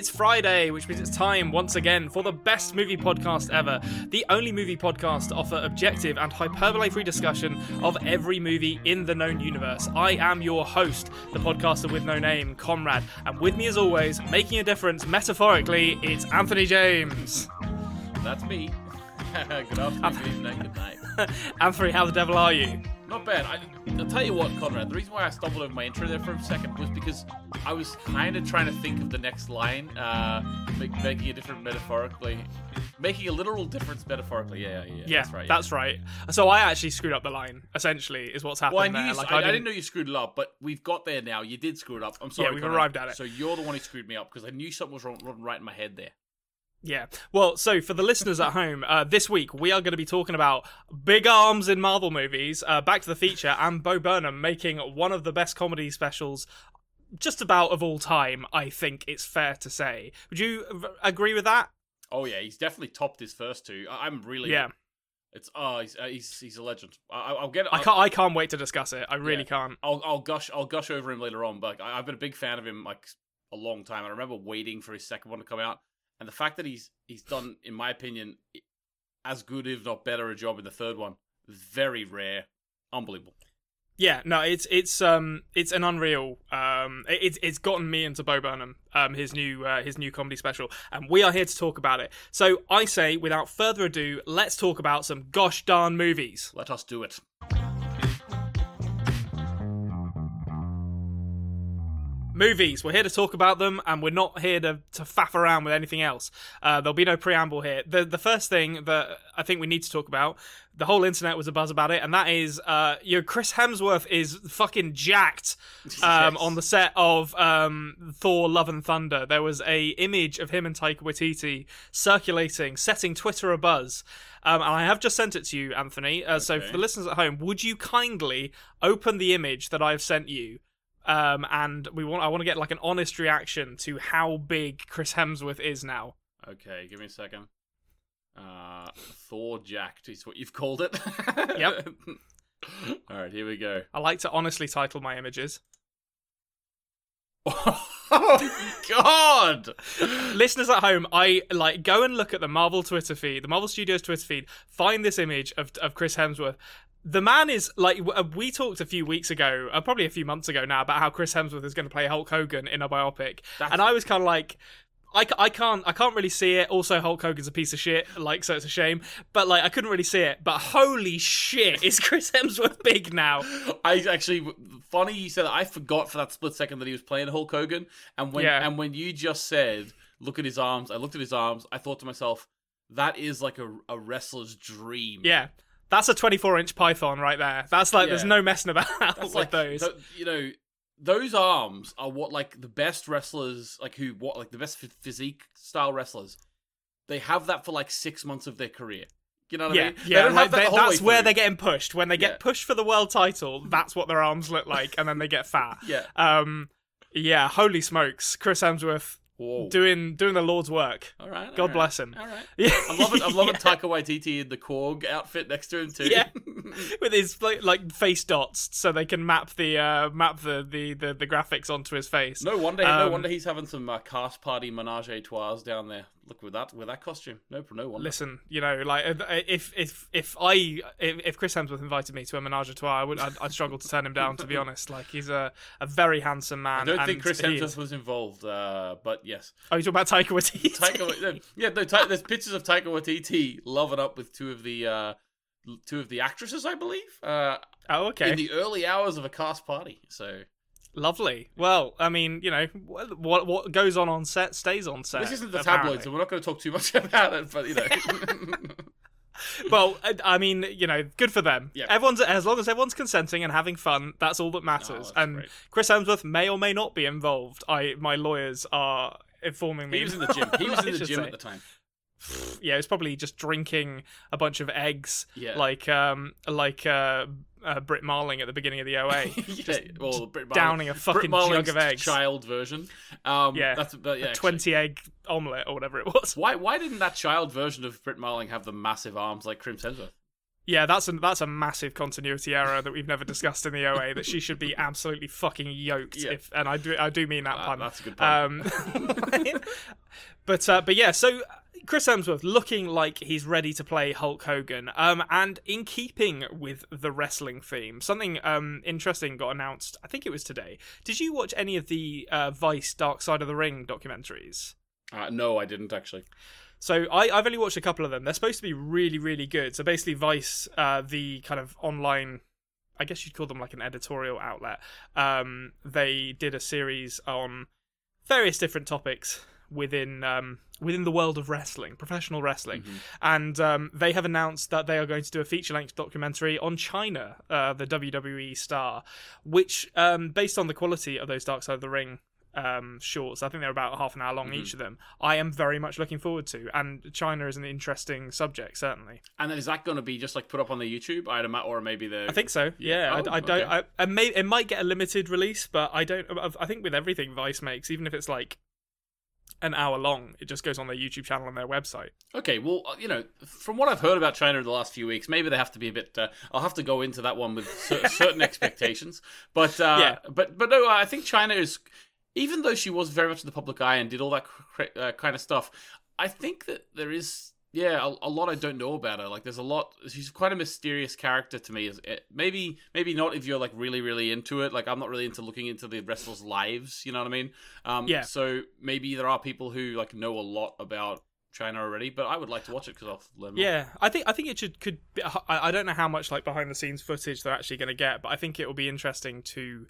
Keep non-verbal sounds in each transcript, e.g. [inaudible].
It's Friday, which means it's time once again for the best movie podcast ever. The only movie podcast to offer objective and hyperbole free discussion of every movie in the known universe. I am your host, the podcaster with no name, Konrad, and with me as always, making a difference metaphorically, it's Anthony James. That's me. [laughs] good afternoon, good evening, good night. [laughs] Anthony, how the devil are you? Not bad. I, I'll tell you what, Konrad. The reason why I stumbled over my intro there for a second was because I was kind of trying to think of the next line, uh, make, making a different metaphorically, making a literal difference metaphorically. Yeah, yeah, yeah. Yeah, that's right. That's right. So I actually screwed up the line. Essentially, is what's happened Well, I knew there. Like I, I didn't- didn't know you screwed it up, but we've got there now. You did screw it up. I'm sorry. Yeah, we've arrived at it. So you're the one who screwed me up because I knew something was wrong, wrong right in my head there. Yeah. Well, so for the listeners at home, uh, this week we are going to be talking about big arms in Marvel movies, uh, Back to the Feature, and Bo Burnham making one of the best comedy specials just about of all time, I think it's fair to say. Would you v- agree with that? Oh yeah, he's definitely topped his first two. I, I'm really Yeah. It's oh, he's uh, he's he's a legend. I, I'll get. I I'll- can't, I can't wait to discuss it. I really Yeah. can't. I'll I'll gush I'll gush over him later on, but I, I've been a big fan of him like a long time. I remember waiting for his second one to come out, and the fact that he's he's done, in my opinion, as good if not better a job in the third one, very rare, unbelievable. Yeah, no, it's it's um it's an unreal um it's it's gotten me into Bo Burnham um his new uh, his new comedy special and we are here to talk about it. So I say without further ado, let's talk about some gosh darn movies. Let us do it. Movies. We're here to talk about them and we're not here to to faff around with anything else. Uh, there'll be no preamble here. The the first thing that I think we need to talk about, the whole internet was a buzz about it, and that is uh your Chris Hemsworth is fucking jacked [laughs] um, Yes. on the set of um, Thor: Love and Thunder. There was a image of him and Taika Waititi circulating, setting Twitter abuzz. Um, and I have just sent it to you, Anthony. Uh, So for the listeners at home, would you kindly open the image that I've sent you? Um, and we want I want to get like an honest reaction to how big Chris Hemsworth is now. Okay, give me a second. Uh, Thor jacked is what you've called it. [laughs] Yep. All right, here we go. I like to honestly title my images. [laughs] oh God! listeners at home, I like go and look at the Marvel Twitter feed, the Marvel Studios Twitter feed. Find this image of of Chris Hemsworth. The man is like uh, we talked a few weeks ago, uh, probably a few months ago now, about how Chris Hemsworth is going to play Hulk Hogan in a biopic, That's- and I was kind of like. I, I can't I can't really see it. Also, Hulk Hogan's a piece of shit, like so it's a shame. But like I couldn't really see it. But holy shit, is Chris Hemsworth big now? I actually funny you said that. I forgot for that split second that he was playing Hulk Hogan, and when Yeah. and when you just said, "Look at his arms," I looked at his arms. I thought to myself, "That is like a, a wrestler's dream." Yeah, that's a 24 inch python right there. That's like there's no messing about [laughs] with like those. th- you know, those arms are what like the best wrestlers, like who what like the best ph- physique style wrestlers. They have that for like six months of their career. You know what I mean? They yeah, don't like that they- that's where they're getting pushed. When they get Yeah. pushed for the world title, that's what their arms look like, and then they get fat. [laughs] Yeah. Um, yeah, holy smokes, Chris Hemsworth Whoa. doing doing the Lord's work. all right. all God right, bless him. All right. [laughs] Yeah, I'm loving. I'm loving yeah. Taika Waititi in the Korg outfit next to him too. [laughs] Yeah. [laughs] with his like, face dots, so they can map the uh, map the, the, the, the graphics onto his face. No wonder. no Um, wonder he's having some uh, cast party menage a trois down there. Look with that with that costume. No, no wonder. Listen, you know, like if if if I if, if Chris Hemsworth invited me to a menage a trois, I would I'd, I'd struggle to turn him down. To be honest, like he's a, a very handsome man. I don't think Chris he Hemsworth was involved, uh, but yes, Oh, you talking about Taika Waititi? Taika. Yeah, no, Ta- there's pictures of Taika Waititi loving up with two of the uh, two of the actresses, I believe, uh, Oh, okay. in the early hours of a cast party. So Lovely. Well, I mean, you know, what what, goes on on set stays on set. this isn't the apparently. tabloid, so we're not going to talk too much [laughs] about it. But you know, [laughs] well, I- mean, you know, good for them. Yeah. Everyone's as long as everyone's consenting and having fun, that's all that matters. Oh, and great. Chris Hemsworth may or may not be involved. I my lawyers are informing me. he was in the gym. He was in [laughs] the gym say. at the time. Yeah, he's probably just drinking a bunch of eggs, Yeah. like um, like uh, uh, Brit Marling at the beginning of the OA. [laughs] yeah, well, Brit Marling- downing a fucking jug of eggs. child version. Um, Yeah. that's but yeah, actually. Twenty egg omelette or whatever it was. Why why didn't that child version of Brit Marling have the massive arms like Chris Hemsworth? Yeah, that's a that's a massive continuity error that we've never discussed in the OA. That she should be [laughs] absolutely fucking yoked. Yeah. If and I do I do mean that Uh, pun. that's a good pun. Um, [laughs] but uh, but yeah, so Chris Hemsworth looking like he's ready to play Hulk Hogan. Um, and in keeping with the wrestling theme, something um interesting got announced. I think it was today. Did you watch any of the uh, Vice Dark Side of the Ring documentaries? Uh, no, I didn't actually. So I, I've only watched a couple of them. They're supposed to be really, really good. So basically, Vice, uh, the kind of online, I guess you'd call them like an editorial outlet. Um, they did a series on various different topics within um, within the world of wrestling, professional wrestling, and um, they have announced that they are going to do a feature length documentary on Chyna, uh, the WWE star, which, um, based on the quality of those Dark Side of the Ring um, shorts, I think they're about half an hour long each of them. I am very much looking forward to, and Chyna is an interesting subject, certainly. And then is that going to be just like put up on the YouTube? Ima- or maybe the. I think so. Yeah, Oh, I, I don't. okay. I, I may it might get a limited release, but I don't. I think with everything Vice makes, even if it's like an hour long, it just goes on their YouTube channel and their website. Okay, well, uh, you know, from what I've heard about Chyna in the last few weeks, maybe they have to be a bit. Uh, I'll have to go into that one with cer- [laughs] certain expectations, but uh, Yeah. but but no, I think Chyna is, even though she was very much in the public eye and did all that cr- uh, kind of stuff, I think that there is. Yeah, a, a lot I don't know about her. Like, there's a lot. She's quite a mysterious character to me. Is it- Maybe, maybe not if you're like really, really into it. Like, I'm not really into looking into the wrestlers' lives. You know what I mean? Um, Yeah. So maybe there are people who like know a lot about Chyna already, but I would like to watch it because I'll learn more. Yeah, I think I think it should could. Be, I, I don't know how much like behind the scenes footage they're actually going to get, but I think it will be interesting to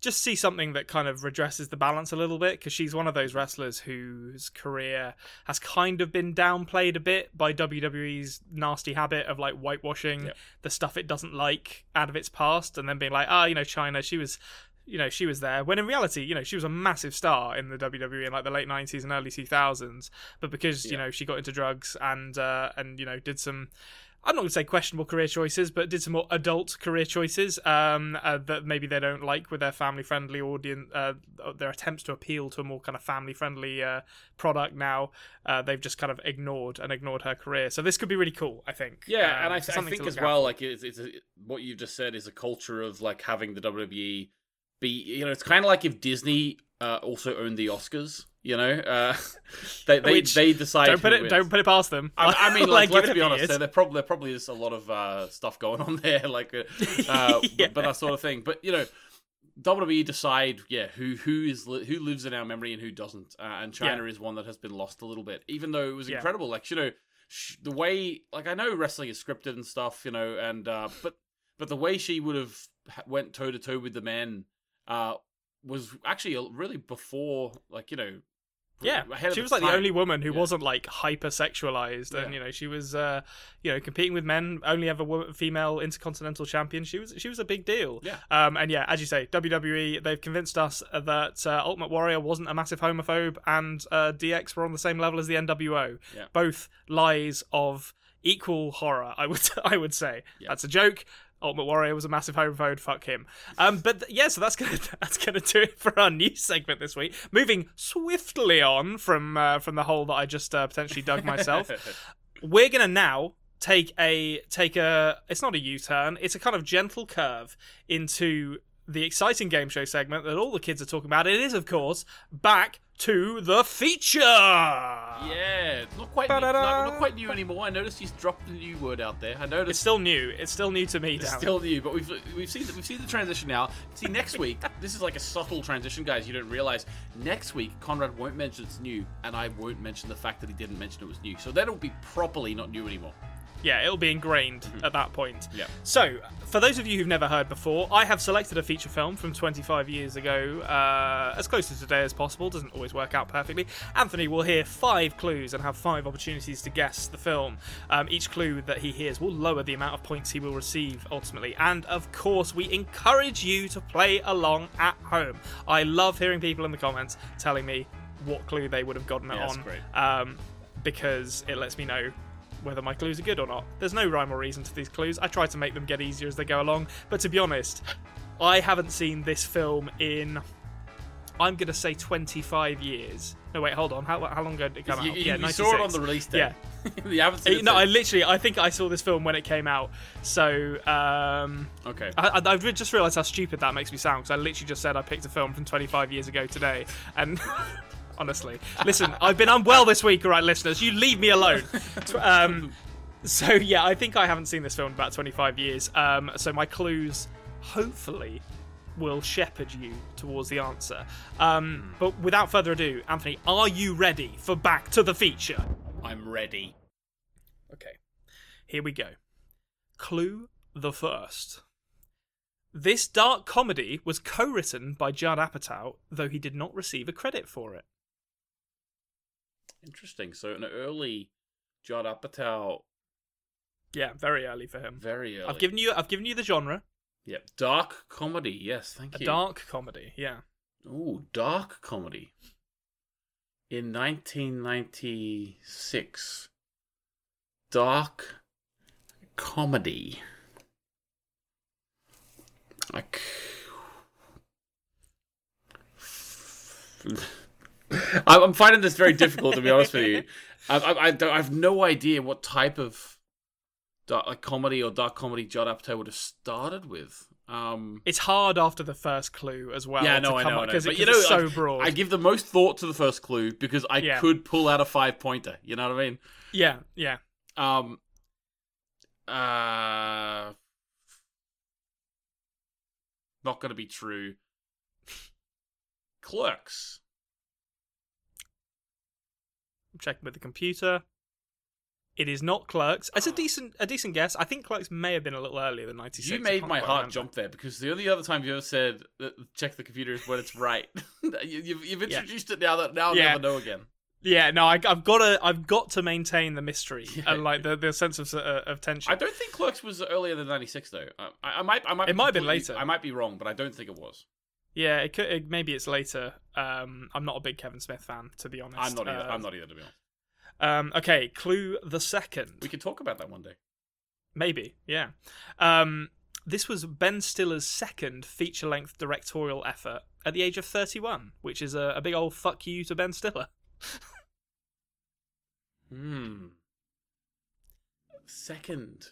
just see something that kind of redresses the balance a little bit because she's one of those wrestlers whose career has kind of been downplayed a bit by WWE's nasty habit of like whitewashing Yep. the stuff it doesn't like out of its past and then being like, ah, you know, Chyna, she was. You know, she was there when in reality, you know, she was a massive star in the WWE in like the late '90s and early 2000s. But because you know she got into drugs and uh, and you know did some I'm not going to say questionable career choices, but did some more adult career choices um, uh, that maybe they don't like with their family friendly audience, uh, their attempts to appeal to a more kind of family friendly uh, product now. Uh, they've just kind of ignored and ignored her career. So this could be really cool, I think. Yeah, Um, and I, I think as well, for. like it's, it's a, what you've just said is a culture of like having the WWE be, you know, it's kind of like if Disney uh, also owned the Oscars. You know, uh, [laughs] they they, Which- they decide. don't put it, wins. don't put it past them. I, I mean, [laughs] like, give let's be honest. There, probably there probably is a lot of uh, stuff going on [laughs] there, like, uh, uh, Yeah. but, but that sort of thing. But you know, WWE decide, yeah, who who is li- who lives in our memory and who doesn't, uh, and Chyna is one that has been lost a little bit, even though it was Yeah. incredible. Like, you know, sh- the way, like, I know wrestling is scripted and stuff, you know, and uh, but but the way she would have went toe to toe with the men uh, was actually really before, like, you know. Yeah, she was like the only woman who Yeah. wasn't like hyper sexualized, and Yeah. you know she was, uh, you know, competing with men. Only ever female intercontinental champion. She was she was a big deal. Yeah. Um, and yeah, as you say, WWE they've convinced us that uh, Ultimate Warrior wasn't a massive homophobe, and uh, DX were on the same level as the NWO. Yeah. Both lies of equal horror. I would [laughs] I would say Yeah. that's a joke. Ultimate Warrior was a massive homophobe. Fuck him. Um, but th- yeah, so that's [laughs] gonna that's gonna do it for our news segment this week. Moving swiftly on from uh, from the hole that I just uh, potentially dug myself, [laughs] we're gonna now take a take a. It's not a U turn. It's a kind of gentle curve into the exciting game show segment that all the kids are talking about. It is, of course, back to the feature. Yeah, it's not quite new, not, not quite new anymore. I noticed he's dropped a new word out there. I noticed It's still new. It's still new to me. it's still new, but we've we've seen the, we've seen the transition now. See, next week [laughs] this is like a subtle transition, guys. You don't realize. Next week Konrad won't mention it's new, and I won't mention the fact that he didn't mention it was new. So that'll be properly not new anymore. Yeah, it'll be ingrained at that point. Mm-hmm. Yeah. So, for those of you who've never heard before, I have selected a feature film from 25 years ago, uh, as close to today as possible. Doesn't always work out perfectly. Anthony will hear five clues and have five opportunities to guess the film. Um, each clue that he hears will lower the amount of points he will receive ultimately. And of course, we encourage you to play along at home. I love hearing people in the comments telling me what clue they would have gotten it Yeah, on um, because it lets me know whether my clues are good or not. There's no rhyme or reason to these clues. I try to make them get easier as they go along, but to be honest, I haven't seen this film in. I'm gonna say 25 years. No, wait, hold on. How, how long ago did it come You, out? you- yeah, you saw it on the release date. Yeah, [laughs] you haven't seen it. no, I literally, I think I saw this film when it came out. So, um, Okay. I, I, I've just realised how stupid that makes me sound because I literally just said I picked a film from 25 years ago today, and [laughs] honestly, listen, I've been unwell this week, all right, listeners. You leave me alone. [laughs] Um, so yeah, I think I haven't seen this film in about 25 years. Um, so my clues, hopefully, will shepherd you towards the answer. Um, but without further ado, Anthony, are you ready for Back to the Feature? I'm ready. Okay, here we go. Clue the first. This dark comedy was co written by Judd Apatow, though he did not receive a credit for it. Interesting. So an early Judd Apatow, Yeah, very early for him. very early. I've given you I've given you the genre. Yep. Dark comedy. Yes, thank A you. dark comedy, yeah. Ooh, dark comedy. In 1996. Dark comedy. Like. I'm finding this very difficult, to be honest with you. I, I, I, don't, I have no idea what type of dark, like comedy or dark comedy Judd Apatow would have started with. Um, It's hard after the first clue as well. Yeah, to no, I come know, know. Because you 'cause it's know, so I- broad. I give the most thought to the first clue because I Yeah. could pull out a five pointer. You know what I mean? yeah, yeah. Um. Uh. Not going to be true. Clerks. I'm checking with the computer. It is not Clerks. It's a decent a decent guess. I think Clerks may have been a little earlier than 96. You made my heart remember. jump there because the only other time you ever said uh, check the computer is when it's right. [laughs] you, you've, you've Yeah. introduced it now that now I'll Yeah. never know again. Yeah, no, I, I've got to, I've got to maintain the mystery [laughs] Yeah. and like the, the sense of uh, of tension. I don't think Clerks was earlier than '96 though. I, I might, I might. It might have been later. I might be wrong, but I don't think it was. Yeah, it could. It, maybe it's later. Um, I'm not a big Kevin Smith fan, to be honest. I'm not either. Uh, I'm not either to be honest. Um, okay, clue the second. We could talk about that one day. Maybe, yeah. Um, this was Ben Stiller's second feature-length directorial effort at the age of 31, which is a, a big old fuck you to Ben Stiller. [laughs] Hmm. Second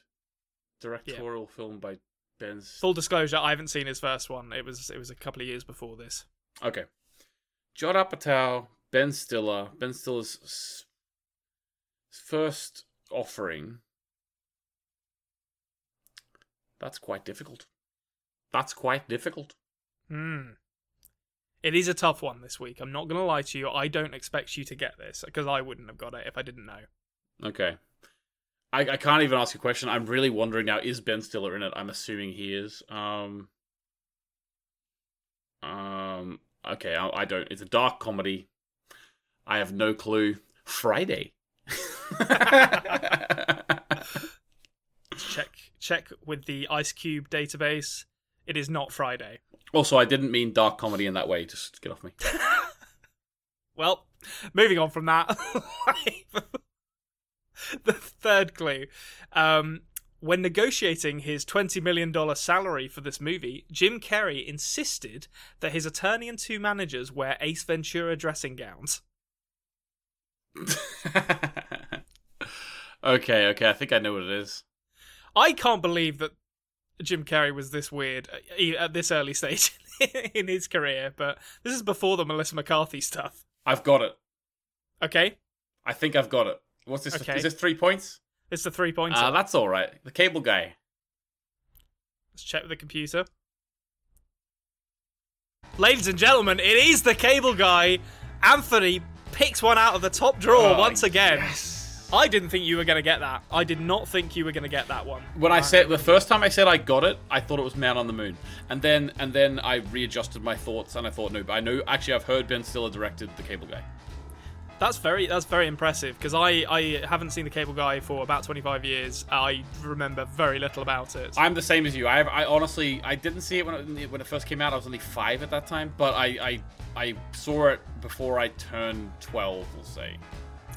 directorial film by Ben. S- Full disclosure, I haven't seen his first one. It was it was a couple of years before this. Okay. Judd Apatow, Ben Stiller, Ben Stiller's s- first offering. That's quite difficult. That's quite difficult. Hmm. It is a tough one this week. I'm not going to lie to you. I don't expect you to get this because I wouldn't have got it if I didn't know. Okay. I, I can't even ask a question. I'm really wondering now, is Ben Stiller in it? I'm assuming he is. Um Um okay, I, I don't it's a dark comedy. I have no clue. Friday. [laughs] Check check with the Ice Cube database. It is not Friday. also, I didn't mean dark comedy in that way. Just get off me. [laughs] Well, moving on from that. [laughs] [laughs] the third clue. Um, when negotiating his $20 million salary for this movie, Jim Carrey insisted that his attorney and two managers wear Ace Ventura dressing gowns. [laughs] okay, okay. I think I know what it is. I can't believe that Jim Carrey was this weird uh, at this early [laughs] stage in his career, but this is before the Melissa McCarthy stuff. I've got it. Okay? I think I've got it. What's this? Okay. Is this three points? It's the three points. Uh, that's all right. The cable guy. Let's check with the computer. Ladies and gentlemen, it is the cable guy. Anthony picks one out of the top drawer Oh, once again. yes. I didn't think you were going to get that. I did not think you were going to get that one. When I said the first time I said I got it, I thought it was Man on the Moon, and then and then I readjusted my thoughts and I thought no, but I know actually I've heard Ben Stiller directed The Cable Guy. That's very that's very impressive because I, I haven't seen the cable guy for about 25 years. I remember very little about it. I'm the same as you. I, I honestly I didn't see it when it, when it first came out. I was only five at that time, but I I, I saw it before I turned twelve. We'll say.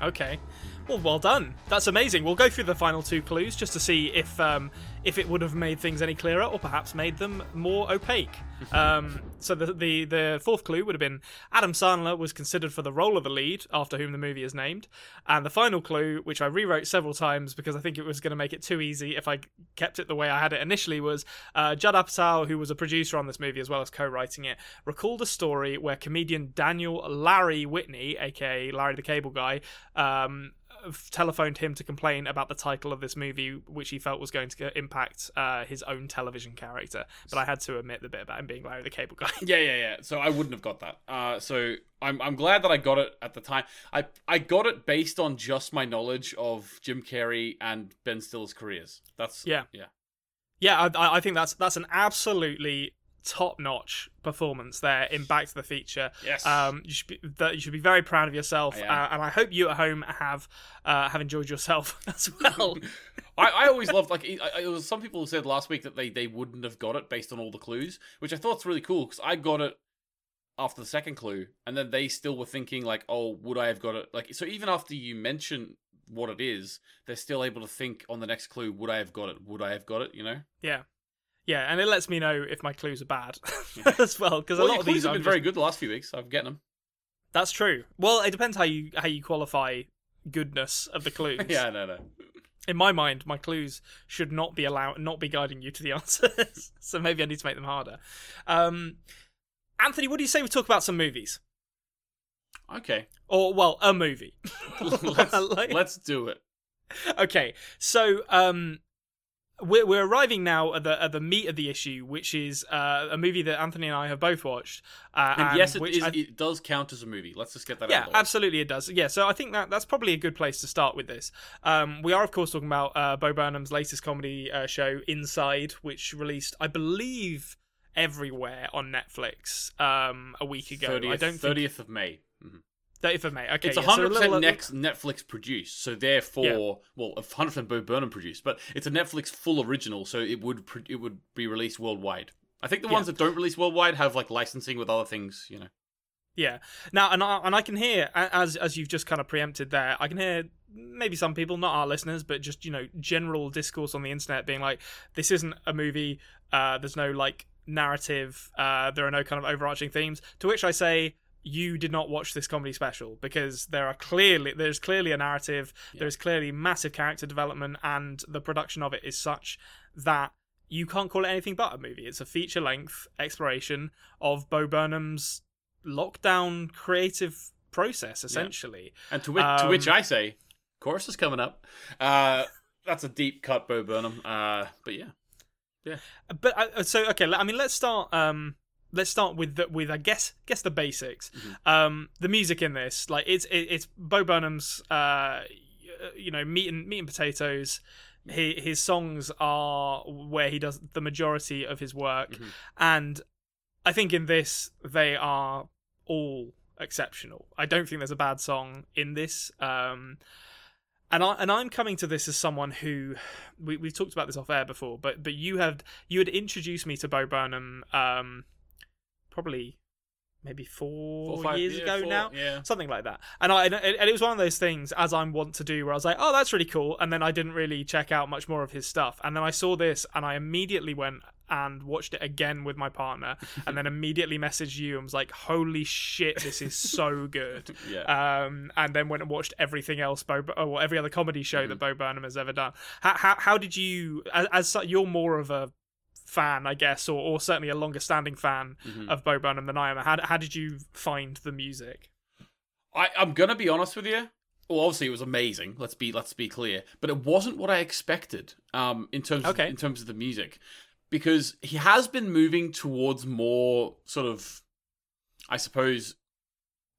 Okay. Well, well done. That's amazing. We'll go through the final two clues just to see if um, if it would have made things any clearer or perhaps made them more opaque. [laughs] Um, so the, the the fourth clue would have been Adam Sandler was considered for the role of the lead, after whom the movie is named. And the final clue, which I rewrote several times because I think it was going to make it too easy if I kept it the way I had it initially, was uh, Judd Apatow, who was a producer on this movie as well as co-writing it, recalled a story where comedian Daniel Larry Whitney, aka Larry the Cable Guy, um, telephoned him to complain about the title of this movie, which he felt was going to impact uh, his own television character. But I had to admit the bit about him being Larry the Cable Guy. [laughs] Yeah, yeah, yeah. So I wouldn't have got that. Uh, so I'm I'm glad that I got it at the time. I I got it based on just my knowledge of Jim Carrey and Ben Stiller's careers. That's Yeah. yeah. Yeah, I, I think that's that's an absolutely top-notch performance there in Back to the Future. Yes. Um, you should be you should be very proud of yourself, I uh, and I hope you at home have uh, have enjoyed yourself [laughs] as [laughs] well. I, I always loved like I, I, there was some people said last week that they they wouldn't have got it based on all the clues, which I thought thought's really cool because I got it after the second clue, and then they still were thinking like, oh, would I have got it? Like, so even after you mention what it is, they're still able to think on the next clue, would I have got it? Would I have got it? You know. yeah, yeah, and it lets me know if my clues are bad [laughs] as well because Well, a lot of these have been just- very good the last few weeks. I'm getting them. That's true. Well, it depends how you how you qualify goodness of the [laughs] clues. yeah, no, no. In my mind, my clues should not be allowed, not be guiding you to the [laughs] answers. so maybe I need to make them harder. Um, Anthony, what do you say we talk about some movies? Okay, Or well, a movie. let's, Like- let's do it. okay, so um, we're we're arriving now at the at the meat of the issue, which is uh, a movie that Anthony and I have both watched. Uh, And, yes, it which. I- It does count as a movie. Let's just get that. yeah, out of absolutely, it does. Yeah, so I think that that's probably a good place to start with this. Um, we are, of course, talking about uh, Bo Burnham's latest comedy uh, show, Inside, which released, I believe, everywhere on Netflix um, a week ago. 30th, I don't think 30th of May. Mhm. 30th of May. Okay, It's yeah, so a hundred little- percent next Netflix produced, so therefore, Yeah. well, hundred percent Bo Burnham produced, but it's a Netflix full original, so it would it would be released worldwide. I think the Yeah. ones that don't release worldwide have like licensing with other things, you know. Yeah. Now, and I, and I can hear as as you've just kind of preempted there, I can hear maybe some people, not our listeners, but just you know general discourse on the internet being like, this isn't a movie. Uh, there's no like narrative. Uh, there are no kind of overarching themes. To which I say. You did not watch this comedy special because there are clearly there's clearly a narrative, there's clearly massive character development, and the production of it is such that you can't call it anything but a movie. It's a feature length exploration of Bo Burnham's lockdown creative process, essentially. And to which, to which Um, I say, chorus is coming up. Uh, that's a deep cut, Bo Burnham. Uh, but yeah, Yeah. But uh, so okay, I mean, let's start. Um, let's start with the, with I guess guess the basics. Um, the music in this, like it's it, it's Bo Burnham's. Uh, you know, meat and meat and potatoes. His, his songs are where he does the majority of his work, Mhm. and I think in this they are all exceptional. I don't think there's a bad song in this. Um, and I and I'm coming to this as someone who we we've talked about this off air before, but but you had you had introduced me to Bo Burnham um, probably maybe four, Four years yeah, ago four- now Yeah, something like that. And I and it was one of those things as I'm wont to do, where I was like, "Oh, that's really cool," and then I didn't really check out much more of his stuff. And then I saw this, and I immediately went and watched it again with my partner, [laughs] and then immediately messaged you and was like, "Holy shit, this is so good!" [laughs] yeah. Um, and then went and watched everything else, Bo, or every other comedy show Mm-hmm. that Bo Burnham has ever done. How how, how did you, as, as you're more of a fan, I guess, or, or certainly a longer standing fan Mhm. of Bo Burnham than I am. How how did you find the music? I, I'm gonna be honest with you. Well, obviously it was amazing. Let's be let's be clear, but it wasn't what I expected. Um, in terms Okay. of, in terms of the music, because he has been moving towards more sort of, I suppose,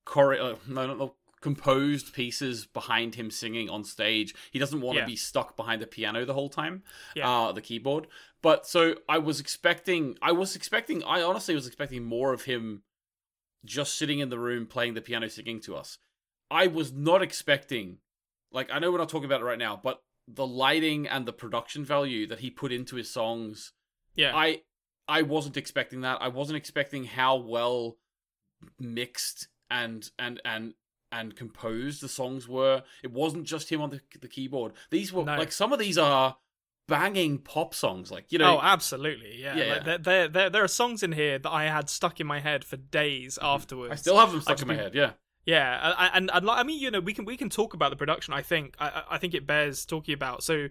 chore- uh, no, no, no, composed pieces behind him singing on stage. He doesn't want to Yeah. be stuck behind the piano the whole time, Yeah. uh, the keyboard. But so I was expecting, I was expecting, I honestly was expecting more of him just sitting in the room playing the piano singing to us. I was not expecting, like, I know we're not talking about it right now, but the lighting and the production value that he put into his songs, Yeah. I I wasn't expecting that. I wasn't expecting how well mixed and and and and composed the songs were. It wasn't just him on the, the keyboard. These were No. like some of these are banging pop songs. Like you know, Oh, absolutely. Yeah. Yeah, Like, yeah. There, there, there, are songs in here that I had stuck in my head for days afterwards. Mm-hmm. I still have them stuck in my been- head. Yeah, Yeah, I- and and I mean, you know, we can we can talk about the production. I think I, I- think it bears talking about. So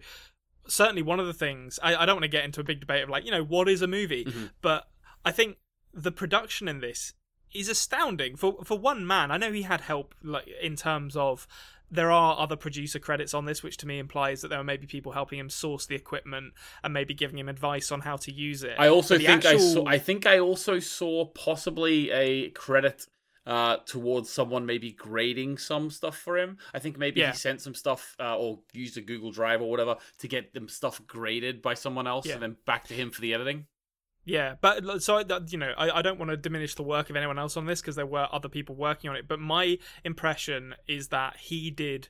certainly one of the things I, I don't want to get into a big debate of like you know what is a movie, Mhm. but I think the production in this is astounding for for one man. I know he had help like in terms of. There are other producer credits on this, which to me implies that there were maybe people helping him source the equipment and maybe giving him advice on how to use it. I also think I saw. I think I also saw possibly a credit uh, towards someone maybe grading some stuff for him. I think maybe Yeah. he sent some stuff uh, or used a Google Drive or whatever to get them stuff graded by someone else Yeah. and then back to him for the editing. Yeah, but so you know, I, I don't want to diminish the work of anyone else on this because there were other people working on it. But my impression is that he did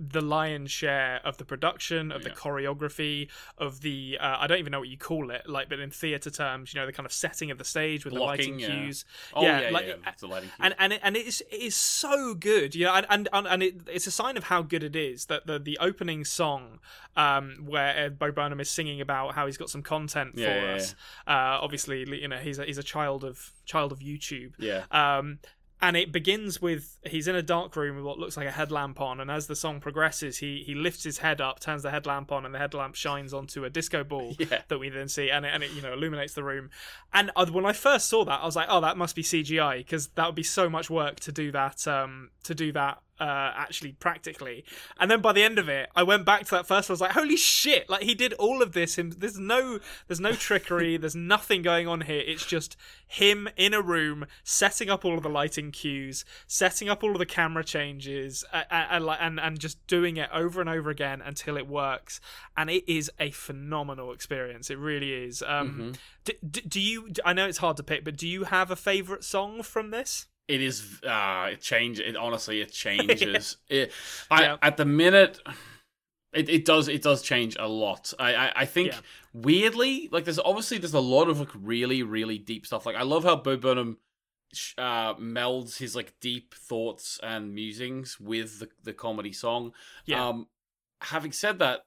the lion's share of the production, of the choreography, of the uh, I don't even know what you call it, like, but in theater terms, you know, the kind of setting of the stage with Blocking, the lighting yeah. cues. Oh Yeah, yeah, like- yeah, yeah. It's a lighting cue. and and it, and it is it is so good, you know, and and and, it, it's a sign of how good it is that the the opening song, um, where uh, Bo Burnham is singing about how he's got some content for Yeah, yeah, us. Uh, obviously, you know, he's a, he's a child of child of YouTube. yeah. Um, and it begins with he's in a dark room with what looks like a headlamp on, and as the song progresses, he he lifts his head up, turns the headlamp on, and the headlamp shines onto a disco ball [laughs] Yeah. that we then see, and it, and it you know illuminates the room. And when I first saw that, I was like, oh, that must be CGI because that would be so much work to do that um to do that uh actually practically. And then by the end of it, I went back to that first. I was like, holy shit! Like he did all of this. Him, there's no there's no trickery. [laughs] there's nothing going on here. It's just him in a room setting up all of the lighting cues, setting up all of the camera changes, uh, and, and and and just doing it over and over again until it works. And it is a phenomenal experience. It really is. Um, Mhm. do, do, do you? I know it's hard to pick, but do you have a favorite song from this? It is. Uh, it changes. It honestly, it [laughs] changes. it, I Yeah. at the minute, it, it does. It does change a lot. I I, I think Yeah. weirdly, like there's obviously there's a lot of like really really deep stuff. Like I love how Bo Burnham uh, melds his like deep thoughts and musings with the the comedy song. Yeah. Um, having said that,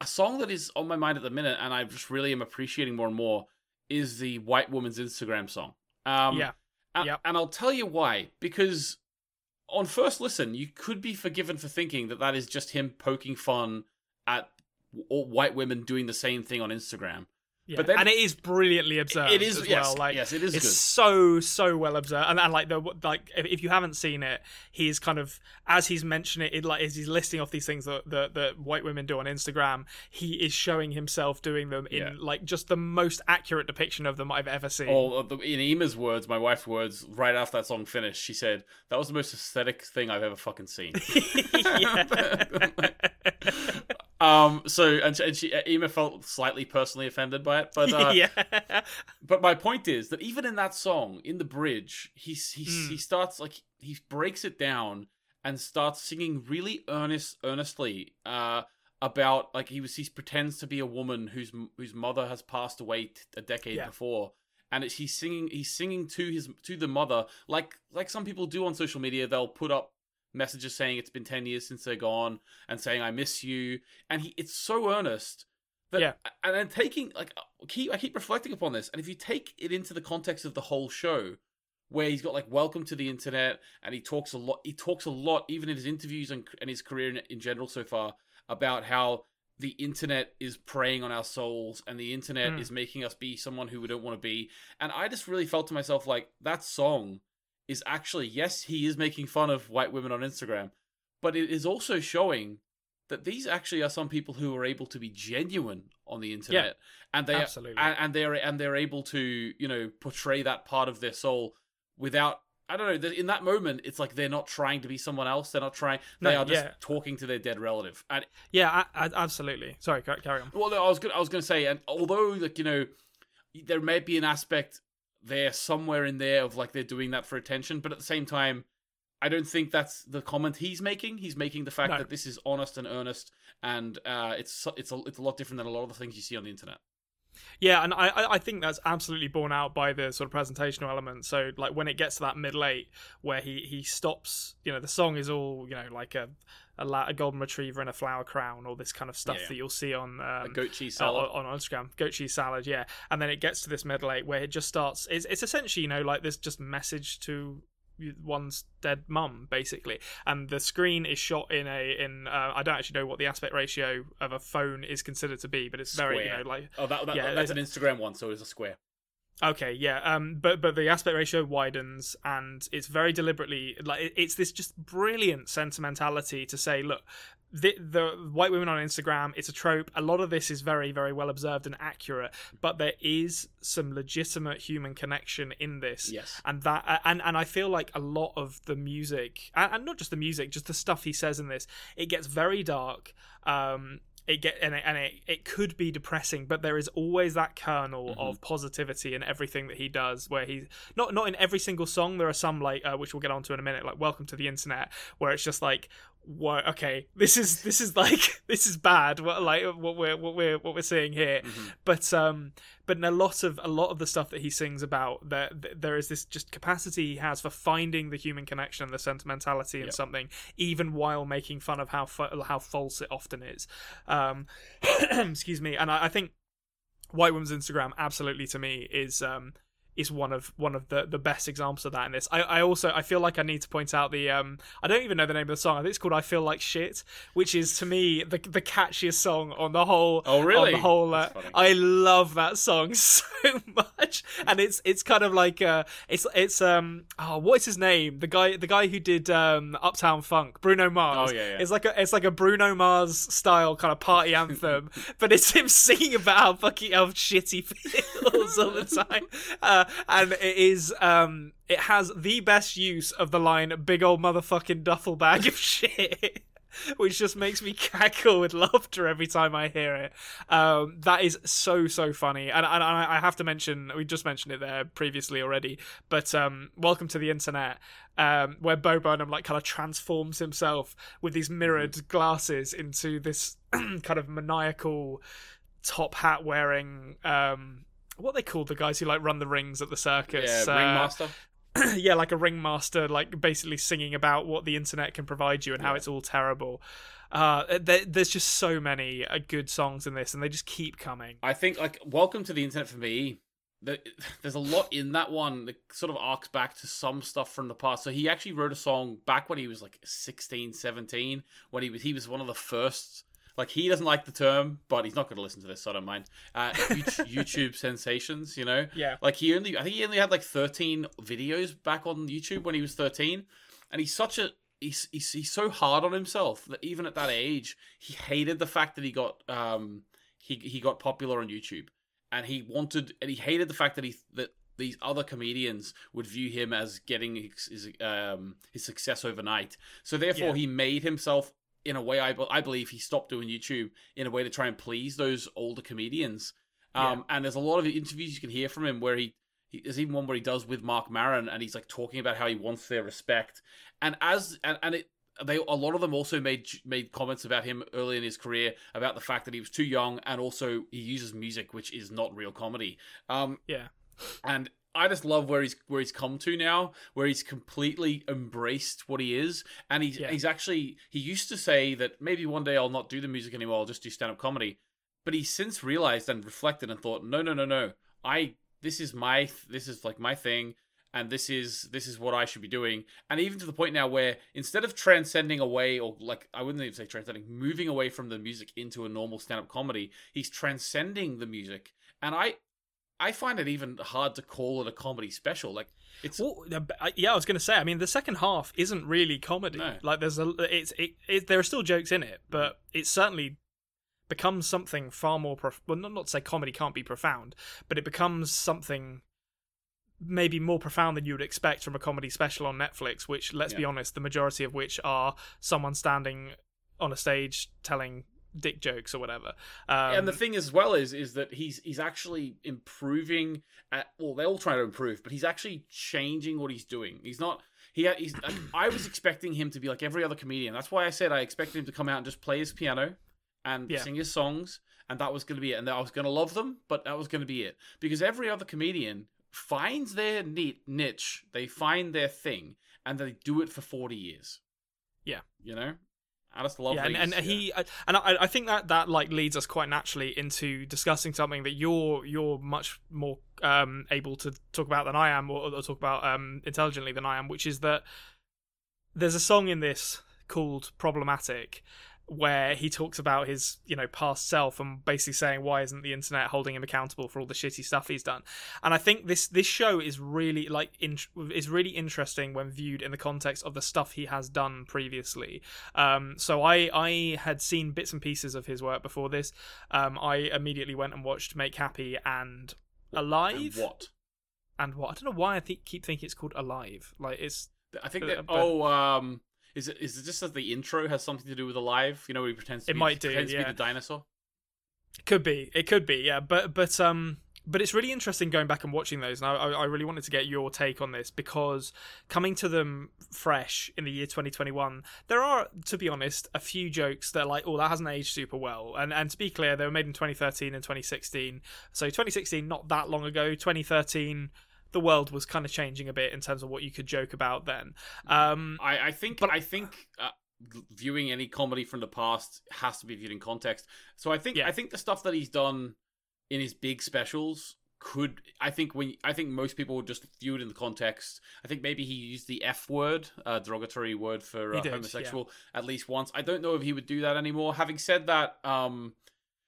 a song that is on my mind at the minute, and I just really am appreciating more and more, is the White Woman's Instagram song. Um, Yeah. A- Yep. And I'll tell you why. Because on first listen, you could be forgiven for thinking that that is just him poking fun at white women doing the same thing on Instagram. Yeah. But then- and it is brilliantly observed. it is as yes, well. Like yes, it is it's good. so so well observed, and, and like the like if, if you haven't seen it, he's kind of as he's mentioning it, it, like as he's listing off these things that, that that white women do on Instagram, he is showing himself doing them in Yeah. like just the most accurate depiction of them I've ever seen. Oh, the- in Ema's words, my wife's words, right after that song finished, she said, "That was the most aesthetic thing I've ever fucking seen." [laughs] [laughs] [laughs] um. So, and, she- and she, Ema felt slightly personally offended by it, but uh, [laughs] yeah, But my point is that even in that song, in the bridge, he he Mm. he starts like he breaks it down and starts singing really earnest, earnestly uh, about like he was he pretends to be a woman whose whose mother has passed away t- a decade Yeah. before, and it's, he's singing he's singing to his to the mother like like some people do on social media. They'll put up messages saying it's been 10 years since they're gone and saying i miss you and he it's so earnest that, Yeah. and then taking like keep I keep reflecting upon this, and if you take it into the context of the whole show, where he's got like "Welcome to the Internet," and he talks a lot. He talks a lot, even in his interviews and, and his career in, in general so far, about how the internet is preying on our souls, and the internet Mm. is making us be someone who we don't want to be. And I just really felt to myself like that song is actually yes, he is making fun of white women on Instagram, but it is also showing that these actually are some people who are able to be genuine on the internet and they absolutely. and, and they're and they're able to you know portray that part of their soul without I don't know. In that moment, it's like they're not trying to be someone else. They're not trying. They No, are just yeah. talking to their dead relative. And yeah, I, I, absolutely. Sorry, carry on. well, no, I was gonna, I was going to say, and although like you know, there may be an aspect there somewhere in there of like they're doing that for attention, but at the same time, I don't think that's the comment he's making. He's making the fact No. that this is honest and earnest, and uh, it's it's a it's a lot different than a lot of the things you see on the internet. Yeah, and I I think that's absolutely borne out by the sort of presentational element. So like when it gets to that middle eight where he he stops, you know, the song is all you know like a a, la- a golden retriever and a flower crown, all this kind of stuff Yeah, that you'll see on um, a goat cheese uh, salad. on, on Instagram, goat cheese salad, yeah. And then it gets to this middle eight where it just starts. It's, it's essentially you know like this just message to one's dead mum basically and the screen is shot in a in uh, i don't actually know what the aspect ratio of a phone is considered to be but it's very you know like oh, that, that, yeah, that's an Instagram one, so it's a square. Okay, yeah, um, but but the aspect ratio widens, and it's very deliberately like it's this just brilliant sentimentality to say, look, the the white women on Instagram, it's a trope. A lot of this is very very well observed and accurate, but there is some legitimate human connection in this, Yes. and that and and I feel like a lot of the music, and, and not just the music, just the stuff he says in this, it gets very dark. Um, it get and it, and it, it could be depressing, but there is always that kernel Mhm. of positivity in everything that he does. Where he's not not in every single song. There are some like uh, which we'll get onto in a minute, like "Welcome to the Internet," where it's just like, "What? Okay, this is this is like [laughs] this is bad. What like what we're what we're what we're seeing here." Mhm. but um but in a lot of a lot of the stuff that he sings about there there is this just capacity he has for finding the human connection and the sentimentality in Yep. something even while making fun of how fa- how false it often is um [clears throat] excuse me and I, I think white woman's instagram absolutely to me is um is one of one of the the best examples of that in this. I, I also I feel like I need to point out the um I don't even know the name of the song. I think it's called I Feel Like Shit, which is to me the the catchiest song on the whole Oh, really? on the whole uh, I love that song [laughs] so much, and it's it's kind of like uh, it's it's um oh what is his name the guy the guy who did um Uptown Funk Bruno Mars Oh, yeah, yeah. it's like a it's like a Bruno Mars style kind of party anthem [laughs] but it's him singing about how fucking how shitty he feels all the time [laughs] uh, and it is um it has the best use of the line big old motherfucking duffel bag of [laughs] shit which just makes me cackle with laughter every time I hear it. Um, that is so so funny, and, and I I have to mention we just mentioned it there previously already, but um, welcome to the internet, um, where Bo Burnham like kind of transforms himself with these mirrored glasses into this [clears throat] kind of maniacal top hat wearing. Um, what they call the guys who like run the rings at the circus? Yeah, uh, ringmaster. [clears throat] yeah, like a ringmaster, like basically singing about what the internet can provide you and how it's all terrible. Uh, there, there's just so many uh, good songs in this, and they just keep coming. I think like Welcome to the Internet for me. the- [sighs] There's a lot in that one that sort of arcs back to some stuff from the past. So he actually wrote a song back when he was like 16, 17, when he was he was one of the first. Like he doesn't like the term, but he's not going to listen to this, so I don't mind. Uh, [laughs] YouTube sensations, you know. Yeah, Like he only, I think he only had like 13 videos back on YouTube when he was 13, and he's such a he's he's, he's so hard on himself that even at that age, he hated the fact that he got um he he got popular on YouTube, and he wanted and he hated the fact that he that these other comedians would view him as getting his, his um his success overnight. So therefore, Yeah. he made himself. In a way, I, I believe he stopped doing YouTube in a way to try and please those older comedians. Um, And there's a lot of interviews you can hear from him where he, he there's even one where he does with Marc Maron, and he's like talking about how he wants their respect. And as and, and it they a lot of them also made made comments about him early in his career about the fact that he was too young, and also he uses music which is not real comedy. Um, yeah, and I just love where he's where he's come to now, where he's completely embraced what he is, and he's Yeah. he's actually he used to say that maybe one day I'll not do the music anymore, I'll just do stand up comedy, but he's since realized and reflected and thought, no, no, no, no, I this is my this is like my thing, and this is this is what I should be doing, and even to the point now where instead of transcending away or like I wouldn't even say transcending, moving away from the music into a normal stand up comedy, he's transcending the music, and I I find it even hard to call it a comedy special. Like it's Well, uh, I- yeah, I was going to say. I mean, the second half isn't really comedy. No. Like, there's a it's it, it there are still jokes in it, but it certainly becomes something far more. Prof- well, not not to say comedy can't be profound, but it becomes something maybe more profound than you would expect from a comedy special on Netflix. Which, let's be honest, the majority of which are someone standing on a stage telling dick jokes or whatever. Um, and the thing as well is is that he's he's actually improving. At, well, they're all trying to improve, but he's actually changing what he's doing. He's not. He he's. I was expecting him to be like every other comedian. That's why I said I expected him to come out and just play his piano and Yeah. sing his songs and that was going to be it, and I was going to love them, but that was going to be it. Because every other comedian finds their neat niche, they find their thing, and they do it for forty years. Yeah, you know. I just love yeah, and, and yeah. he and I, I think that that like leads us quite naturally into discussing something that you're you're much more um, able to talk about than I am, or, or talk about um, intelligently than I am, which is that there's a song in this called "Problematic," where he talks about his you know past self and basically saying why isn't the internet holding him accountable for all the shitty stuff he's done. And i think this this show is really like in, is really interesting when viewed in the context of the stuff he has done previously. Um so i i had seen bits and pieces of his work before this. Um i immediately went and watched make happy and alive And what? and what? I don't know why i think keep thinking it's called alive. Like it's I think that. but- Oh, um, is it is it just that the intro has something to do with alive? You know, where he pretends to It be, might do, pretends to yeah. be the dinosaur. Could be. It could be. Yeah. But but um. But it's really interesting going back and watching those, and I, I I really wanted to get your take on this because coming to them fresh in the year 2021, there are, to be honest, a few jokes that are like, oh, that hasn't aged super well. And and to be clear, they were made in 2013 and 2016. So 2016, not that long ago. 2013, the world was kind of changing a bit in terms of what you could joke about then. Um, I, I think But- I think uh, viewing any comedy from the past has to be viewed in context. So I think Yeah. I think the stuff that he's done in his big specials could I think when I think most people would just view it in the context. I think maybe he used the F word, uh, derogatory word for He uh, did, homosexual, at least once. I don't know if he would do that anymore. Having said that, um,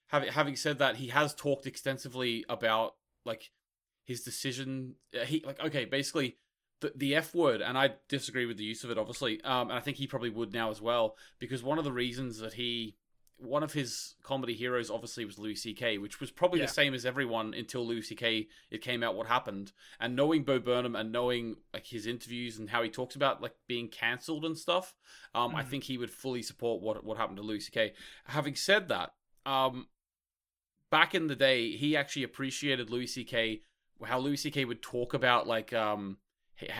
having having said that, he has talked extensively about like his decision. uh, He like okay, basically the the F word, and I disagree with the use of it, obviously. Um, and I think he probably would now as well, because one of the reasons that he, one of his comedy heroes, obviously was Louis C.K., which was probably Yeah. the same as everyone until Louis C.K. It came out what happened, and knowing Bo Burnham and knowing like his interviews and how he talks about like being cancelled and stuff, um, I Mhm. think he would fully support what what happened to Louis C.K. Having said that, um, back in the day, he actually appreciated Louis C.K. How Louis C.K. would talk about like um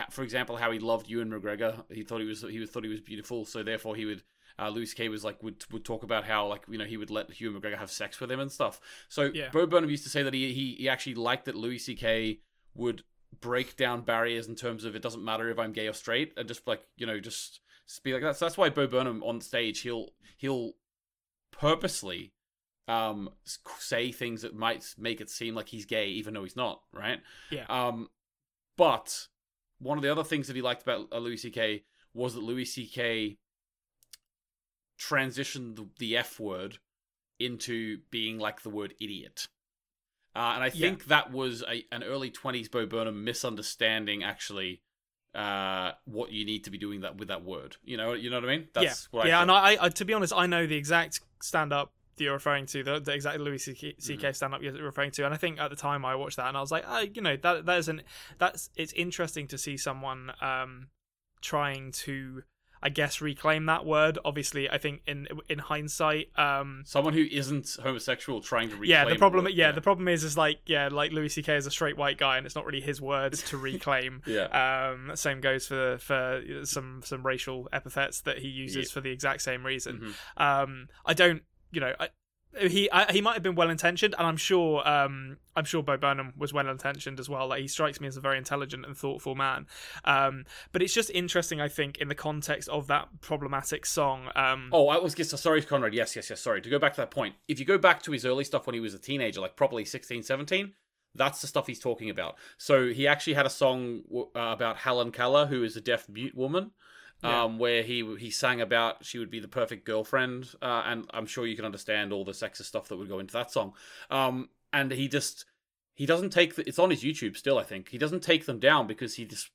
for example, how he loved Ewan McGregor. He thought he was he thought he was beautiful, so therefore he would. Uh, Louis C.K. was like would would talk about how like you know he would let Ewan McGregor have sex with him and stuff. So Yeah. Bo Burnham used to say that he, he he actually liked that Louis C.K. would break down barriers in terms of it doesn't matter if I'm gay or straight, and just like you know just be like that. So that's why Bo Burnham on stage he'll he'll purposely um say things that might make it seem like he's gay even though he's not, right? Yeah. Um but one of the other things that he liked about uh, Louis C.K. was that Louis C.K. transitioned the, the F word into being like the word idiot. Uh, and I Yeah. think that was a, an early 20s Bo Burnham misunderstanding, actually, uh, what you need to be doing that with that word. You know, you know what I mean? That's yeah, what I yeah, and I, I, to be honest, I know the exact stand up you're referring to, the, the exact Louis C.K. Mhm. stand up you're referring to, and I think at the time I watched that and I was like, oh, you know, that that is an that's it's interesting to see someone um trying to. I guess reclaim that word. Obviously, I think in in hindsight, um, Someone who isn't homosexual trying to reclaim yeah, the problem, word, yeah, the problem is, is like, yeah, like Louis C.K. is a straight white guy, and it's not really his words to [laughs] reclaim. yeah. Um, same goes for for some some racial epithets that he uses Yeah. for the exact same reason. Mhm. Um, I don't, you know, I, he I, he might have been well intentioned, and I'm sure um, I'm sure Bo Burnham was well intentioned as well. Like he strikes me as a very intelligent and thoughtful man. Um, but it's just interesting, I think, in the context of that problematic song. Um, Oh, I was just sorry, Konrad. Yes, yes, yes. Sorry. To go back to that point, if you go back to his early stuff when he was a teenager, like probably 16, 17, that's the stuff he's talking about. So he actually had a song uh, about Helen Keller, who is a deaf mute woman, Yeah. um, where he he sang about she would be the perfect girlfriend, uh, and I'm sure you can understand all the sexist stuff that would go into that song. Um, and he just he doesn't take the, it's on his YouTube still. I think he doesn't take them down because he just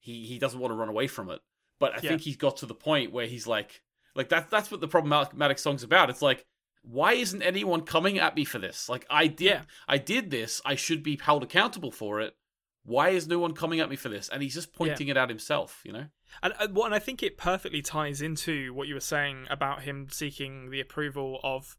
he he doesn't want to run away from it. But I Yeah. think he's got to the point where he's like like that that's what the problematic song's about. It's like why isn't anyone coming at me for this? Like I did Yeah. I did this. I should be held accountable for it. Why is no one coming at me for this? And he's just pointing it at himself, you know? And and what and I think it perfectly ties into what you were saying about him seeking the approval of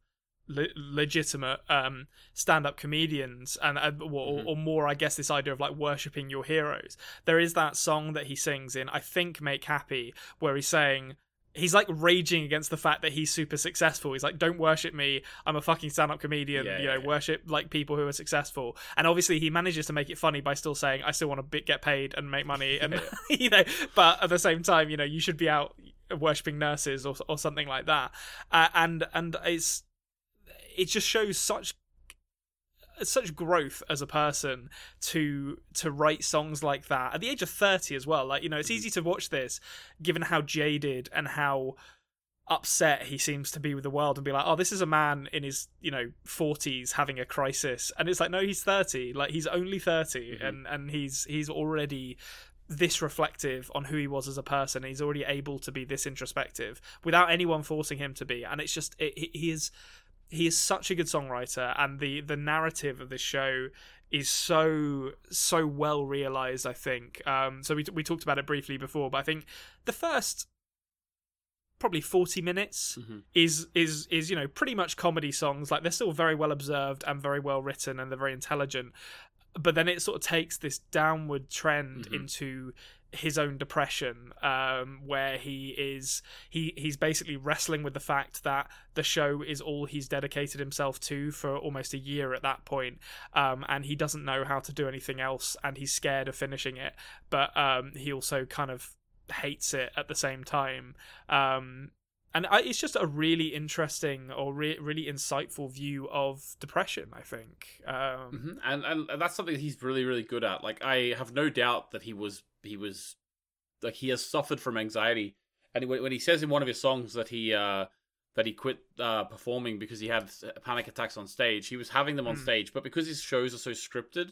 le- legitimate um, stand-up comedians and uh, or, Mhm. or more, I guess, this idea of like worshiping your heroes. There is that song that he sings in, I think, "Make Happy," where he's saying. He's like raging against the fact that he's super successful. He's like, "Don't worship me. I'm a fucking stand-up comedian. Yeah, you know, yeah, worship like people who are successful." And obviously, he manages to make it funny by still saying, "I still want to be- get paid and make money," and [laughs] you know, but at the same time, you know, you should be out worshiping nurses or or something like that. Uh, and and it's it just shows such such growth as a person to to write songs like that at the age of 30 as well. Like you know it's easy to watch this given how jaded and how upset he seems to be with the world and be like oh this is a man in his you know 40s having a crisis. And it's like no he's 30 like he's only 30 Mhm. and and he's he's already this reflective on who he was as a person. He's already able to be this introspective without anyone forcing him to be. And it's just it, he is he is such a good songwriter and the the narrative of this show is so so well realized i think um so we we talked about it briefly before but i think the first probably 40 minutes Mhm. is is is you know pretty much comedy songs like they're still very well observed and very well written and they're very intelligent but then it sort of takes this downward trend Mhm. into his own depression um where he is he he's basically wrestling with the fact that the show is all he's dedicated himself to for almost a year at that point um and he doesn't know how to do anything else and he's scared of finishing it but um he also kind of hates it at the same time um and I, it's just a really interesting or re- really insightful view of depression i think um Mhm. and and that's something he's really really good at. Like I have no doubt that he was he was like he has suffered from anxiety, and when he says in one of his songs that he uh that he quit uh, performing because he had panic attacks on stage, he was having them on Mm. stage, but because his shows are so scripted,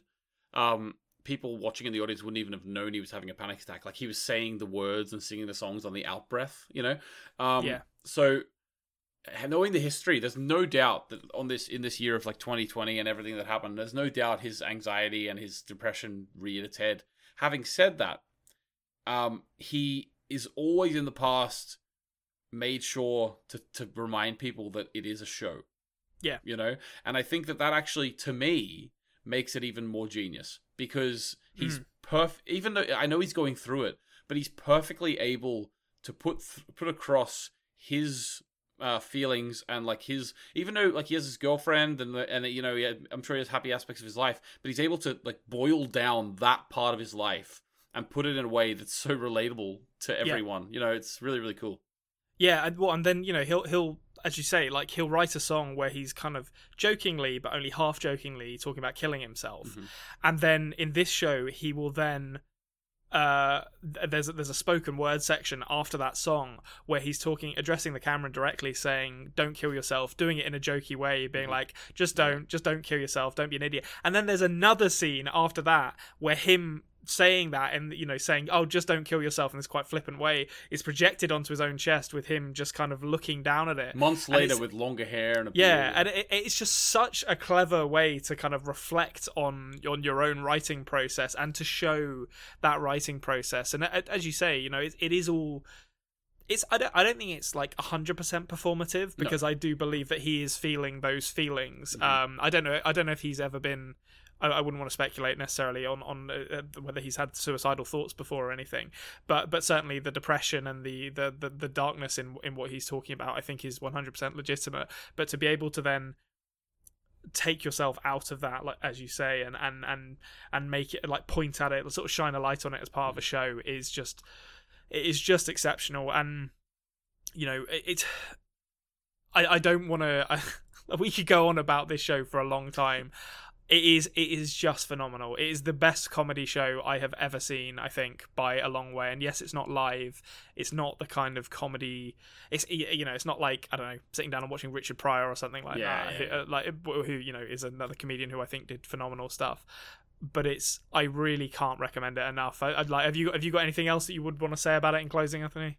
um. People watching in the audience wouldn't even have known he was having a panic attack. Like he was saying the words and singing the songs on the out breath, you know. Um, Yeah. So knowing the history, there's no doubt that on this in this year of like 2020 and everything that happened, there's no doubt his anxiety and his depression reared its head. Having said that, um, he is always in the past made sure to to remind people that it is a show. Yeah. you know, and I think that that actually, to me, makes it even more genius because he's Mm. perf. Even though I know he's going through it, but he's perfectly able to put th- put across his uh, feelings and like his even though like he has his girlfriend and and you know he had, I'm sure he has happy aspects of his life, but he's able to like boil down that part of his life and put it in a way that's so relatable to everyone. You know, it's really really cool. Yeah, and well, and then you know he'll he'll as you say like he'll write a song where he's kind of jokingly but only half jokingly talking about killing himself, Mhm. and then in this show he will then uh there's a, there's a spoken word section after that song where he's talking addressing the camera directly saying don't kill yourself doing it in a jokey way being Mhm. like just don't just don't kill yourself don't be an idiot and then there's another scene after that where him saying that and you know saying oh just don't kill yourself in this quite flippant way is projected onto his own chest with him just kind of looking down at it Months And later, with longer hair and a yeah, beard. and it, it's just such a clever way to kind of reflect on on your own writing process and to show that writing process. And as you say, you know, it, it is all. It's I don't I don't think it's like hundred percent performative No. because I do believe that he is feeling those feelings. Mhm. Um, I don't know I don't know if he's ever been. I, I wouldn't want to speculate necessarily on on uh, uh, whether he's had suicidal thoughts before or anything, but but certainly the depression and the the the, the darkness in in what he's talking about, I think, is one hundred percent legitimate. But to be able to then take yourself out of that like as you say and and and and make it like point at it sort of shine a light on it as part of a show is just it is just exceptional. And you know it, it i i don't want to we could go on about this show for a long time it is it is just phenomenal. It is the best comedy show i have ever seen i think by a long way. And yes it's not live. It's not the kind of comedy it's you know it's not like i don't know sitting down and watching richard pryor or something like Yeah, that yeah, uh, like who you know is another comedian who i think did phenomenal stuff. But it's i really can't recommend it enough. I, i'd like have you have you got anything else that you would want to say about it in closing anthony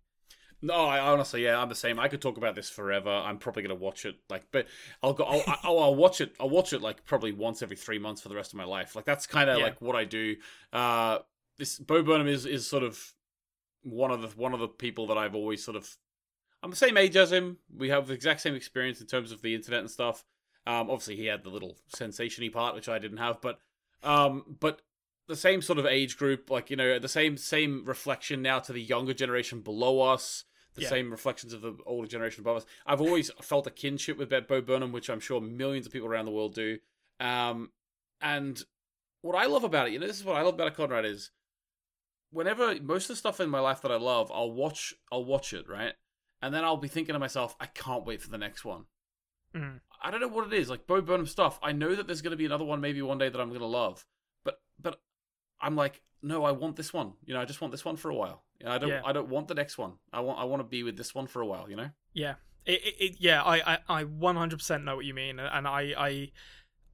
No, I honestly, yeah, I'm the same. I could talk about this forever. I'm probably gonna watch it, like, but I'll go. I'll, I'll, I'll watch it. I'll watch it like probably once every three months for the rest of my life. Like that's kind of Yeah. like what I do. Uh, this Bo Burnham is is sort of one of the one of the people that I've always sort of. I'm the same age as him. We have the exact same experience in terms of the internet and stuff. Um, obviously he had the little sensationy part, which I didn't have, but um, but the same sort of age group, like you know, the same same reflection now to the younger generation below us the Yeah. same reflections of the older generation above us. I've always felt a kinship with Bo Burnham, which I'm sure millions of people around the world do. Um, and what I love about it, you know, this is what I love about Konrad is whenever most of the stuff in my life that I love, I'll watch, I'll watch it, right, and then I'll be thinking to myself, I can't wait for the next one. Mhm. I don't know what it is, like Bo Burnham stuff. I know that there's going to be another one, maybe one day that I'm going to love, but but I'm like, no, I want this one. You know, I just want this one for a while. You know, I don't, Yeah. I don't want the next one. I want, I want to be with this one for a while. You know. Yeah, it, it, it yeah, I, I, I 100% know what you mean, and I, I,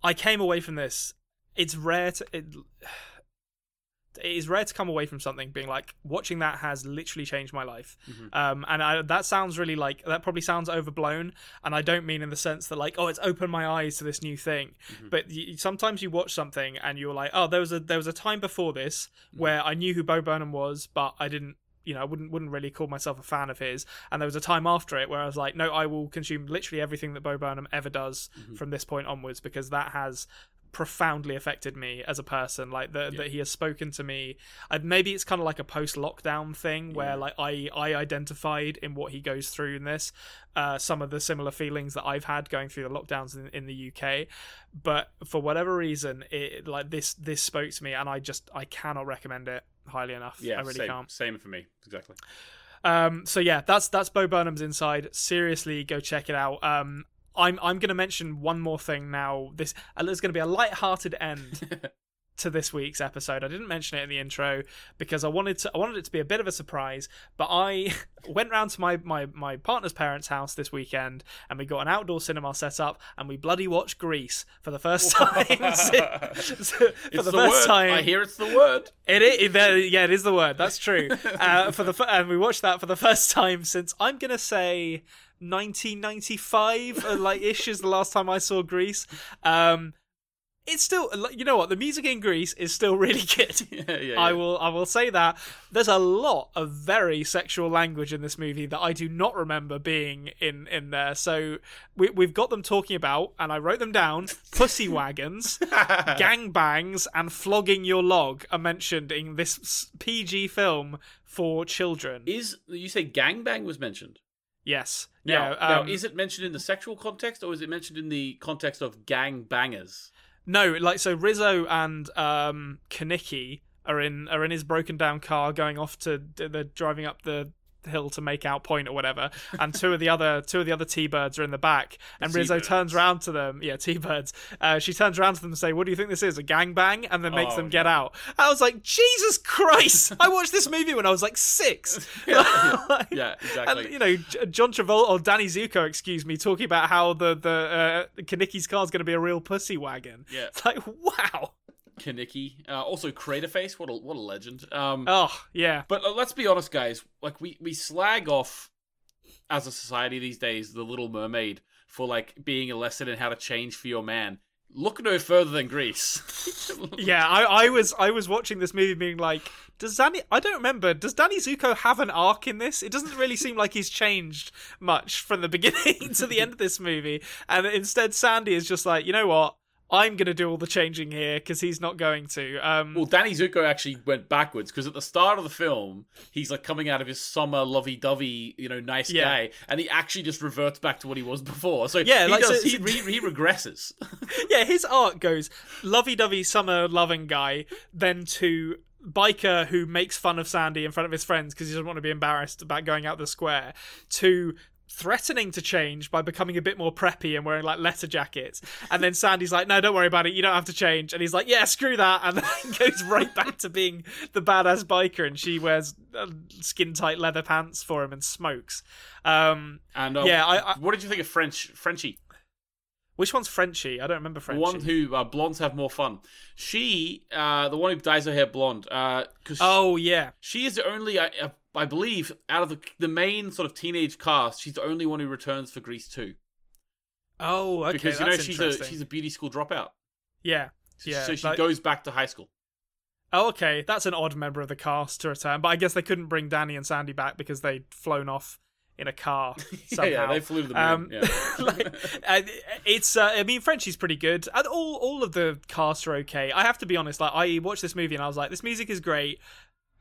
I came away from this. It's rare to, it, is rare to come away from something being like watching that has literally changed my life. Mhm. Um, and I, that sounds really like that probably sounds overblown, and I don't mean in the sense that like oh it's opened my eyes to this new thing, Mhm. but y sometimes you watch something and you're like oh there was a there was a time before this Mhm. where I knew who Bo Burnham was, but I didn't. You know, I wouldn't wouldn't really call myself a fan of his. And there was a time after it where I was like, no, I will consume literally everything that Bo Burnham ever does Mhm. from this point onwards because that has profoundly affected me as a person like that Yeah. that he has spoken to me I, maybe it's kind of like a post lockdown thing where Yeah. like i i identified in what he goes through in this uh some of the similar feelings that i've had going through the lockdowns in, in the uk but for whatever reason it like this this spoke to me and i just i cannot recommend it highly enough Yeah, i really same, can't same for me. Exactly. um, so yeah, that's that's Bo Burnham's Inside. Seriously, go check it out. Um, I'm I'm gonna mention one more thing now. This uh, there's gonna be a light-hearted end [laughs] to this week's episode. I didn't mention it in the intro because I wanted to I wanted it to be a bit of a surprise. But I [laughs] went round to my my my partner's parents' house this weekend and we got an outdoor cinema set up and we bloody watched Grease for the first [laughs] time. since- for It's the, the, first word. time, I hear it's the word. it is, it, yeah, it is the word. That's true. Uh, for the and we watched that for the first time since I'm gonna say 1995, uh, like ish is the last time I saw Grease. Um, it's still, you know what, the music in Grease is still really [laughs] good. yeah, yeah, I will, I will say that. There's a lot of very sexual language in this movie that I do not remember being in in there. So we we've got them talking about, and I wrote them down: pussy [laughs] wagons [laughs] gang bangs, and flogging your log are mentioned in this PG film for children. Is you say gang bang was mentioned? Yes. Now, yeah. now, um, is it mentioned in the sexual context or is it mentioned in the context of gang bangers? no, like so Rizzo and um Kenickie are in are in his broken down car going off to they're driving up the hill to make out point or whatever and two of the other two of the other t-birds are in the back and rizzo T-birds. turns around to them yeah t-birds uh, she turns around to them and say what do you think this is a gang bang and then makes Oh, them get out i was like jesus christ i watched this movie when i was like six [laughs] [laughs] yeah, yeah, exactly. And you know, John Travolta or Danny Zuko, excuse me, talking about how the the uh, Kenickie's car is going to be a real pussy wagon. yeah, It's like, wow. Kenickie. Uh, also, Craterface. What a what a legend. Um, Oh yeah, But uh, let's be honest, guys. Like we we slag off as a society these days the Little Mermaid for like being a lesson in how to change for your man. Look no further than Grease. [laughs] yeah. I, I was I was watching this movie, being like, does Danny? I don't remember. Does Danny Zuko have an arc in this? It doesn't really seem like he's changed much from the [laughs] beginning to the end of this movie, and instead Sandy is just like, you know what? I'm gonna do all the changing here because he's not going to. Um, Well, Danny Zuko actually went backwards because at the start of the film, he's like coming out of his summer lovey-dovey, you know, nice Yeah. guy, and he actually just reverts back to what he was before. So Yeah, he like, so does. he, re- he regresses. [laughs] yeah, his arc goes lovey-dovey summer loving guy, then to biker who makes fun of Sandy in front of his friends because he doesn't want to be embarrassed about going out the square, to threatening to change by becoming a bit more preppy and wearing like letter jackets. And then Sandy's like, "No, don't worry about it. You don't have to change." And he's like, "Yeah, screw that." And [laughs] then goes right back to being the badass biker and she wears uh, skin-tight leather pants for him and smokes. Um, And uh, Yeah, I- I- what did you think of French Frenchie? which one's Frenchie? I don't remember The Frenchie. one who uh, blondes have more fun. She, uh, the one who dyes her hair blonde, because Oh yeah. she is the only, I, uh, I believe, out of the the main sort of teenage cast, she's the only one who returns for Grease two. Oh, okay. because you know she's a she's a beauty school dropout. yeah. Yeah, so she like- goes back to high school. Oh, okay. That's an odd member of the cast to return, but I guess they couldn't bring Danny and Sandy back because they'd flown off in a car somehow. [laughs] Yeah, yeah, they flew to the moon. Um, yeah. [laughs] like, uh, it's. Uh, I mean, Frenchie's pretty good. And all all of the cast are okay. I have to be honest. Like, I watched this movie and I was like, this music is great.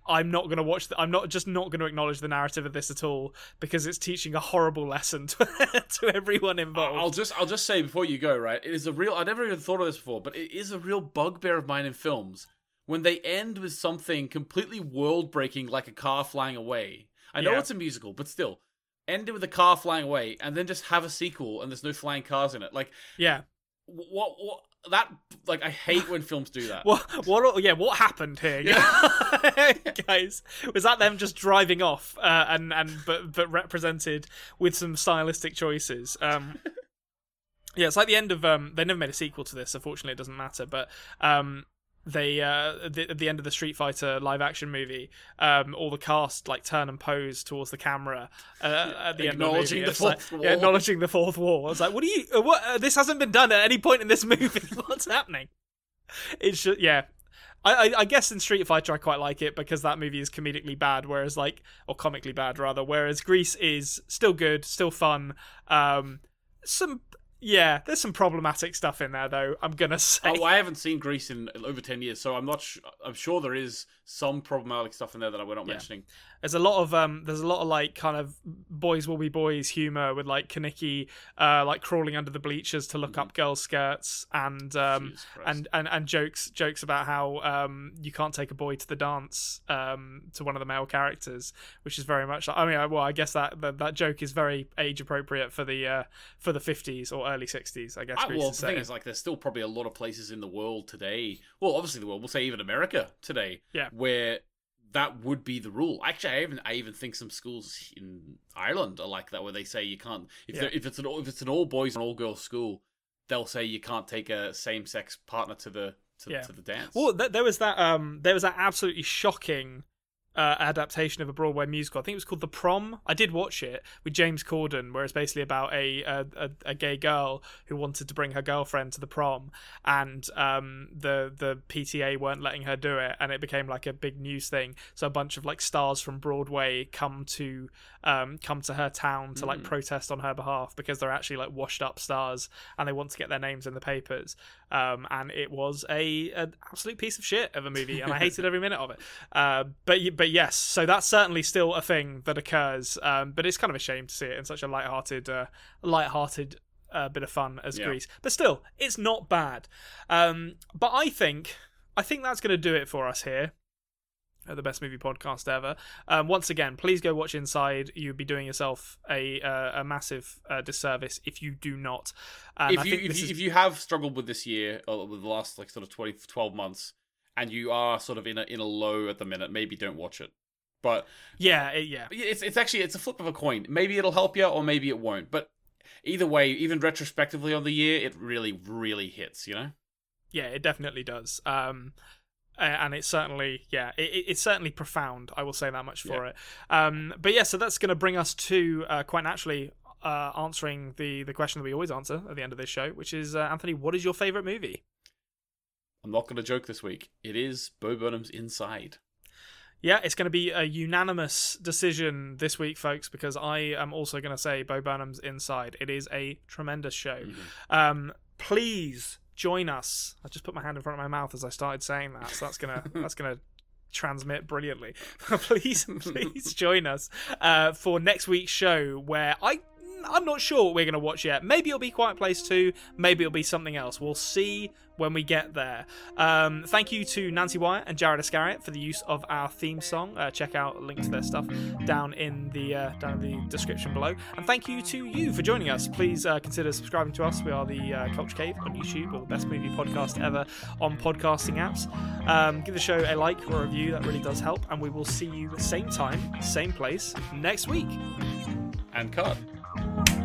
I'm not going to watch. The, I'm not just not going to acknowledge the narrative of this at all because it's teaching a horrible lesson [laughs] to, to everyone involved. I'll just I'll just say before you go, right? It is a real. I never even thought of this before, but it is a real bugbear of mine in films when they end with something completely world breaking, like a car flying away. I know Yeah. it's a musical, but still, end it with a car flying away, and then just have a sequel and there's no flying cars in it. Like yeah. what? What? That like I hate when films do that. [laughs] What? What? Yeah. What happened here, [laughs] guys? Was that them just driving off uh, and and but but represented with some stylistic choices? Um, [laughs] yeah, it's like the end of um. They never made a sequel to this. Unfortunately, it doesn't matter. But um. They uh, at the, at the end of the Street Fighter live action movie, um, all the cast like turn and pose towards the camera uh, at the end of the Acknowledging movie. the It's like- fourth yeah, wall. acknowledging the fourth wall. I was like, "What are you? Uh, what? Uh, this hasn't been done at any point in this movie. [laughs] What's happening?" It's just yeah. I, I, I guess in Street Fighter I quite like it because that movie is comedically bad, whereas like or comically bad rather, whereas Grease is still good, still fun. Um, some yeah, there's some problematic stuff in there though. I'm gonna oh, say. Oh, I haven't seen Grease in over ten years, so I'm not. Sh- I'm sure there is some problematic stuff in there that we're not Yeah. mentioning. There's a lot of um, there's a lot of like kind of boys will be boys humor with like Kenickie, uh, like crawling under the bleachers to look up girls' skirts and um, and, and and jokes jokes about how um you can't take a boy to the dance um to one of the male characters, which is very much like I mean I- well I guess that that, that joke is very age appropriate for the uh for the 50s or early 60s I guess. I, Grease well, the thing saying. is, like, there's still probably a lot of places in the world today. Well, obviously the world. We'll say even America today, Yeah. Where that would be the rule. Actually, I even I even think some schools in Ireland are like that, where they say you can't if Yeah. if it's an all- if it's an all boys and all girls school, they'll say you can't take a same sex partner to the to, Yeah. to the dance. Well, th- there was that um, there was that absolutely shocking uh, adaptation of a Broadway musical. I think it was called The Prom. I did watch it with James Corden, where it's basically about a a, a, a gay girl who wanted to bring her girlfriend to the prom, and um, the the PTA weren't letting her do it, and it became like a big news thing. So a bunch of like stars from Broadway come to um, come to her town to like Mm. protest on her behalf because they're actually like washed up stars and they want to get their names in the papers. Um, and it was a an absolute piece of shit of a movie, and I [laughs] hated every minute of it. Uh, but but yes, so that's certainly still a thing that occurs. Um, but it's kind of a shame to see it in such a light-hearted, uh, light-hearted uh, bit of fun as Yeah. Grease. But still, it's not bad. Um, but I think I think that's going to do it for us here the best movie podcast ever. Um, once again, please go watch Inside. You'd be doing yourself a uh, a massive uh, disservice if you do not. I if you if you, is- if you have struggled with this year or with the last like sort of 20, 12 months, and you are sort of in a in a low at the minute, maybe don't watch it. But yeah, it- yeah, it's it's actually it's a flip of a coin. Maybe it'll help you, or maybe it won't. But either way, even retrospectively on the year, it really really hits. You know. yeah, it definitely does. Um, and it's certainly yeah, it, it- it's certainly profound. I will say that much for it. Um, but yeah, so that's going to bring us to uh, quite naturally. Uh, answering the the question that we always answer at the end of this show, which is uh, Anthony, what is your favorite movie? I'm not going to joke this week. It is Bo Burnham's Inside. Yeah, it's going to be a unanimous decision this week, folks, because I am also going to say Bo Burnham's Inside. It is a tremendous show. Um, please join us. I just put my hand in front of my mouth as I started saying that, so that's gonna [laughs] that's gonna transmit brilliantly. [laughs] please, please join us uh, for next week's show, where I. I'm not sure what we're going to watch yet. Maybe it'll be Quiet Place 2. Maybe it'll be something else. We'll see when we get there. Um, thank you to Nancy Wyatt and Jared Iscariot for the use of our theme song. Uh, check out link to their stuff down in the uh, down in the description below. And thank you to you for joining us. Please uh, consider subscribing to us. We are the uh, Culture Cave on YouTube, or the best movie podcast ever on podcasting apps. Um, give the show a like or a review. That really does help. And we will see you same time, same place next week. And cut. Bye.